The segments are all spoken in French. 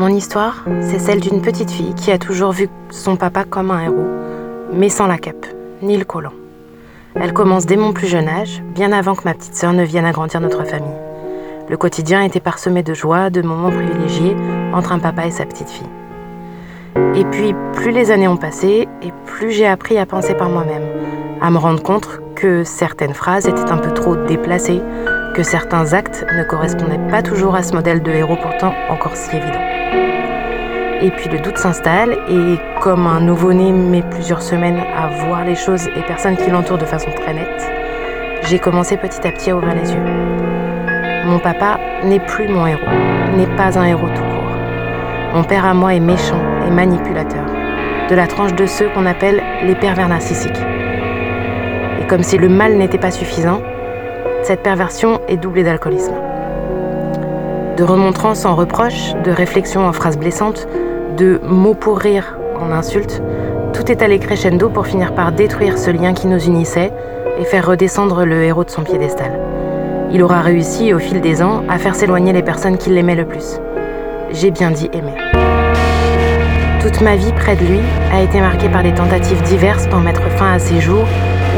Mon histoire, c'est celle d'une petite fille qui a toujours vu son papa comme un héros, mais sans la cape, ni le collant. Elle commence dès mon plus jeune âge, bien avant que ma petite sœur ne vienne agrandir notre famille. Le quotidien était parsemé de joie, de moments privilégiés entre un papa et sa petite fille. Et puis, plus les années ont passé, et plus j'ai appris à penser par moi-même, à me rendre compte que certaines phrases étaient un peu trop déplacées, que certains actes ne correspondaient pas toujours à ce modèle de héros pourtant encore si évident. Et puis le doute s'installe et comme un nouveau-né met plusieurs semaines à voir les choses et personnes qui l'entourent de façon très nette, j'ai commencé petit à petit à ouvrir les yeux. Mon papa n'est plus mon héros, n'est pas un héros tout court. Mon père à moi est méchant et manipulateur, de la tranche de ceux qu'on appelle les pervers narcissiques. Et comme si le mal n'était pas suffisant, cette perversion est doublée d'alcoolisme. De remontrance en reproches, de réflexions en phrases blessantes, de mots pour rire en insultes, tout est allé crescendo pour finir par détruire ce lien qui nous unissait et faire redescendre le héros de son piédestal. Il aura réussi, au fil des ans, à faire s'éloigner les personnes qui l'aimaient le plus. J'ai bien dit aimer. Toute ma vie près de lui a été marquée par des tentatives diverses pour mettre fin à ses jours,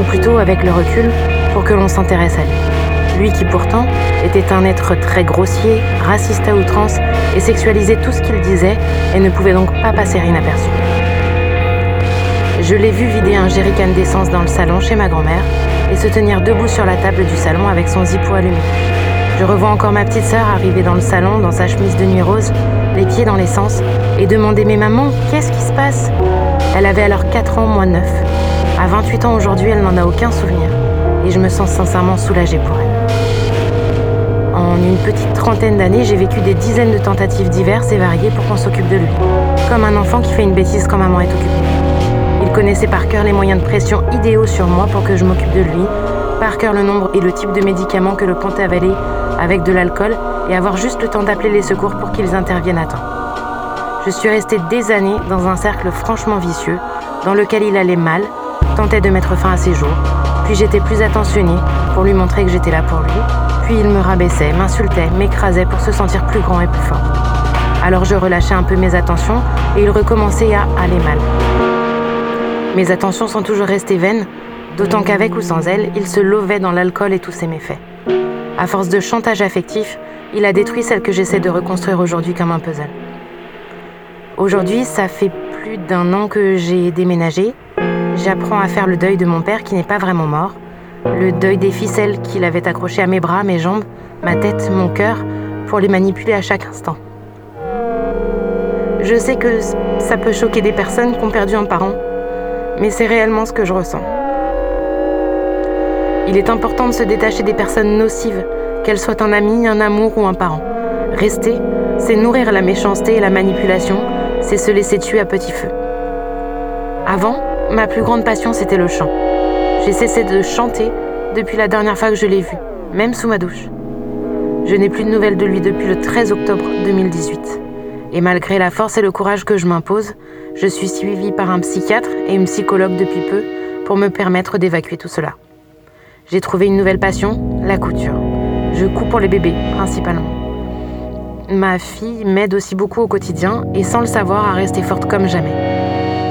ou plutôt avec le recul, pour que l'on s'intéresse à lui. Lui qui pourtant était un être très grossier, raciste à outrance et sexualisait tout ce qu'il disait et ne pouvait donc pas passer inaperçu. Je l'ai vu vider un jerrycan d'essence dans le salon chez ma grand-mère et se tenir debout sur la table du salon avec son zippo allumé. Je revois encore ma petite sœur arriver dans le salon dans sa chemise de nuit rose, les pieds dans l'essence, et demander Mais maman, qu'est-ce qui se passe? Elle avait alors 4 ans, moins 9. À 28 ans aujourd'hui, elle n'en a aucun souvenir et je me sens sincèrement soulagée pour elle. En une petite trentaine d'années, j'ai vécu des dizaines de tentatives diverses et variées pour qu'on s'occupe de lui, comme un enfant qui fait une bêtise quand maman est occupée. Il connaissait par cœur les moyens de pression idéaux sur moi pour que je m'occupe de lui, par cœur le nombre et le type de médicaments que le pont avalait avec de l'alcool et avoir juste le temps d'appeler les secours pour qu'ils interviennent à temps. Je suis restée des années dans un cercle franchement vicieux, dans lequel il allait mal, tentait de mettre fin à ses jours, puis j'étais plus attentionnée pour lui montrer que j'étais là pour lui. Puis il me rabaissait, m'insultait, m'écrasait pour se sentir plus grand et plus fort. Alors je relâchais un peu mes attentions et il recommençait à aller mal. Mes attentions sont toujours restées vaines, d'autant qu'avec ou sans elles, il se lovait dans l'alcool et tous ses méfaits. À force de chantage affectif, il a détruit celle que j'essaie de reconstruire aujourd'hui comme un puzzle. Aujourd'hui, ça fait plus d'un an que j'ai déménagé J'apprends à faire le deuil de mon père qui n'est pas vraiment mort, le deuil des ficelles qu'il avait accrochées à mes bras, mes jambes, ma tête, mon cœur, pour les manipuler à chaque instant. Je sais que ça peut choquer des personnes qui ont perdu un parent, mais c'est réellement ce que je ressens. Il est important de se détacher des personnes nocives, qu'elles soient un ami, un amour ou un parent. Rester, c'est nourrir la méchanceté et la manipulation, c'est se laisser tuer à petit feu. Avant, Ma plus grande passion, c'était le chant. J'ai cessé de chanter depuis la dernière fois que je l'ai vu, même sous ma douche. Je n'ai plus de nouvelles de lui depuis le 13 octobre 2018. Et malgré la force et le courage que je m'impose, je suis suivie par un psychiatre et une psychologue depuis peu pour me permettre d'évacuer tout cela. J'ai trouvé une nouvelle passion, la couture. Je couds pour les bébés, principalement. Ma fille m'aide aussi beaucoup au quotidien et sans le savoir à rester forte comme jamais.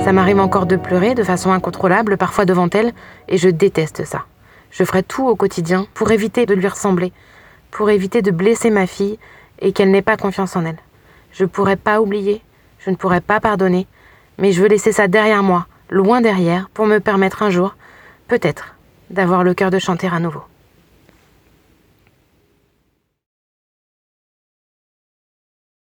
Ça m'arrive encore de pleurer de façon incontrôlable, parfois devant elle, et je déteste ça. Je ferai tout au quotidien pour éviter de lui ressembler, pour éviter de blesser ma fille et qu'elle n'ait pas confiance en elle. Je ne pourrais pas oublier, je ne pourrais pas pardonner, mais je veux laisser ça derrière moi, loin derrière, pour me permettre un jour, peut-être, d'avoir le cœur de chanter à nouveau.